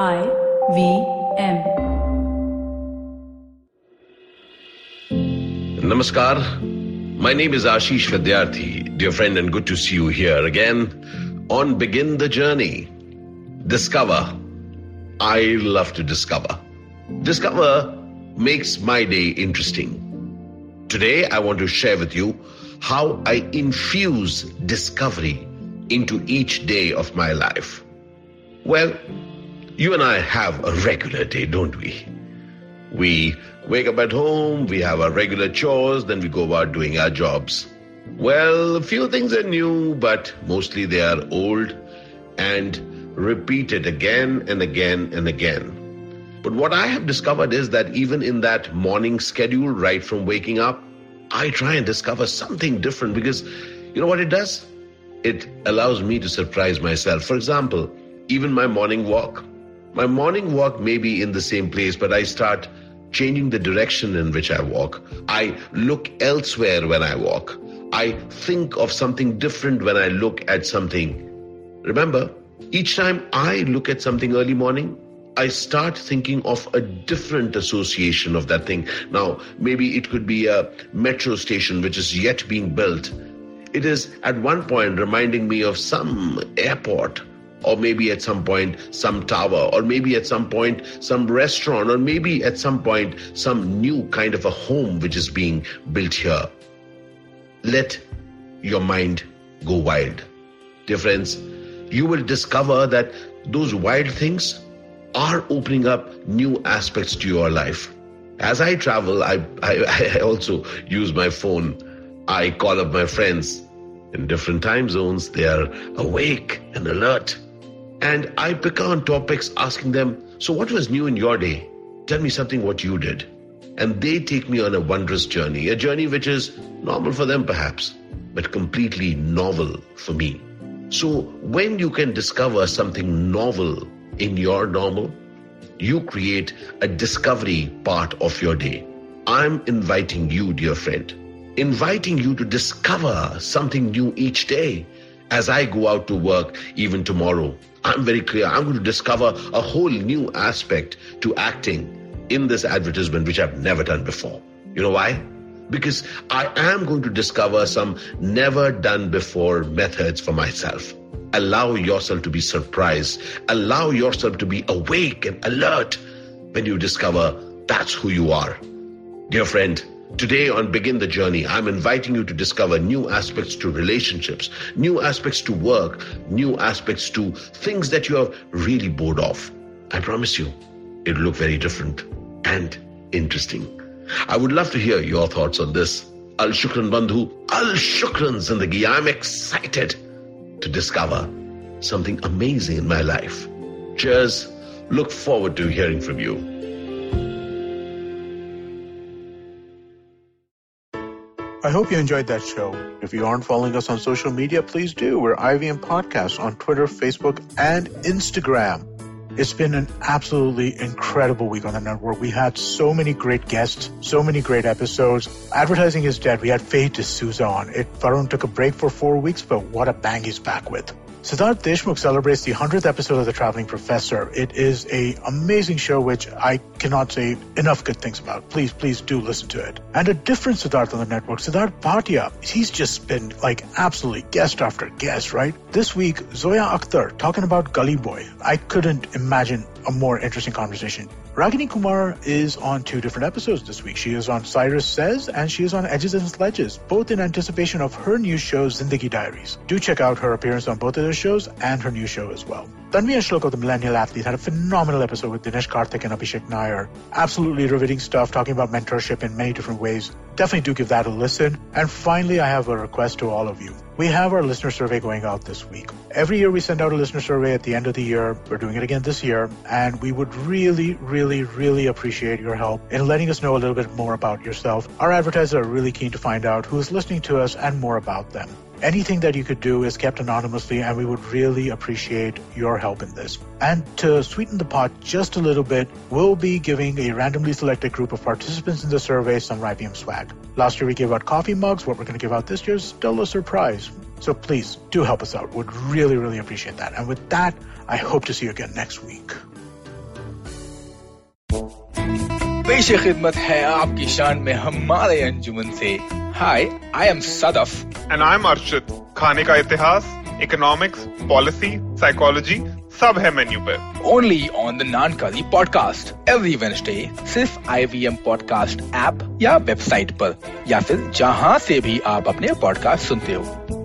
I V M. Namaskar. My name is Ashish Vidyarthi, dear friend, and good to see you here again on Begin the Journey. Discover. I love to discover. Discover makes my day interesting. Today, I want to share with you how I infuse discovery into each day of my life. Well, you and I have a regular day, don't we? We wake up at home, we have our regular chores, then we go about doing our jobs. Well, a few things are new, but mostly they are old and repeated again and again and again. But what I have discovered is that even in that morning schedule, right from waking up, I try and discover something different because you know what it does? It allows me to surprise myself. For example, even my morning walk. My morning walk may be in the same place, but I start changing the direction in which I walk. I look elsewhere when I walk. I think of something different when I look at something. Remember, each time I look at something early morning, I start thinking of a different association of that thing. Now, maybe it could be a metro station which is yet being built. It is at one point reminding me of some airport or maybe at some point some tower, or maybe at some point some restaurant, or maybe at some point some new kind of a home which is being built here. Let your mind go wild. Dear friends, you will discover that those wild things are opening up new aspects to your life. As I travel, I, I, I also use my phone. I call up my friends in different time zones. They are awake and alert. And I pick on topics asking them, So, what was new in your day? Tell me something what you did. And they take me on a wondrous journey, a journey which is normal for them perhaps, but completely novel for me. So, when you can discover something novel in your normal, you create a discovery part of your day. I'm inviting you, dear friend, inviting you to discover something new each day as I go out to work, even tomorrow. I'm very clear. I'm going to discover a whole new aspect to acting in this advertisement, which I've never done before. You know why? Because I am going to discover some never done before methods for myself. Allow yourself to be surprised. Allow yourself to be awake and alert when you discover that's who you are. Dear friend, Today on Begin the Journey, I'm inviting you to discover new aspects to relationships, new aspects to work, new aspects to things that you are really bored of. I promise you, it'll look very different and interesting. I would love to hear your thoughts on this. Al Shukran Bandhu, Al Shukran Zindagi. I'm excited to discover something amazing in my life. Cheers. Look forward to hearing from you. I hope you enjoyed that show. If you aren't following us on social media, please do. We're IVM Podcast on Twitter, Facebook, and Instagram. It's been an absolutely incredible week on the network. We had so many great guests, so many great episodes. Advertising is dead. We had Faye D'Souza on. It Varun took a break for four weeks, but what a bang he's back with. Siddharth Deshmukh celebrates the 100th episode of The Traveling Professor. It is a amazing show which I cannot say enough good things about. Please, please do listen to it. And a different Siddharth on the network, Siddharth Bhatia. He's just been like absolutely guest after guest, right? This week, Zoya Akhtar talking about Gully Boy. I couldn't imagine a more interesting conversation. Ragini Kumar is on two different episodes this week. She is on Cyrus Says and she is on Edges and Sledges, both in anticipation of her new show, Zindagi Diaries. Do check out her appearance on both of those shows and her new show as well. Tanvi Ashlok of the Millennial Athlete had a phenomenal episode with Dinesh Karthik and Abhishek Nair. Absolutely riveting stuff, talking about mentorship in many different ways. Definitely do give that a listen. And finally, I have a request to all of you. We have our listener survey going out this week. Every year we send out a listener survey at the end of the year. We're doing it again this year. And we would really, really, really appreciate your help in letting us know a little bit more about yourself. Our advertisers are really keen to find out who is listening to us and more about them. Anything that you could do is kept anonymously, and we would really appreciate your help in this. And to sweeten the pot just a little bit, we'll be giving a randomly selected group of participants in the survey some IVM swag. Last year we gave out coffee mugs. What we're going to give out this year is still a surprise. So please do help us out. Would really, really appreciate that. And with that, I hope to see you again next week. पेश खिदमत है आपकी शान में हमारे अंजुमन से। Hi I am Sadaf and I am Arshid खाने का इतिहास इकोनॉमिक्स पॉलिसी साइकोलॉजी सब है मेन्यू पे। Only on the Naukri podcast every Wednesday सिर्फ़ I V M podcast app या वेबसाइट पर। या फिर जहाँ से भी आप अपने पॉडकास्ट सुनते हो।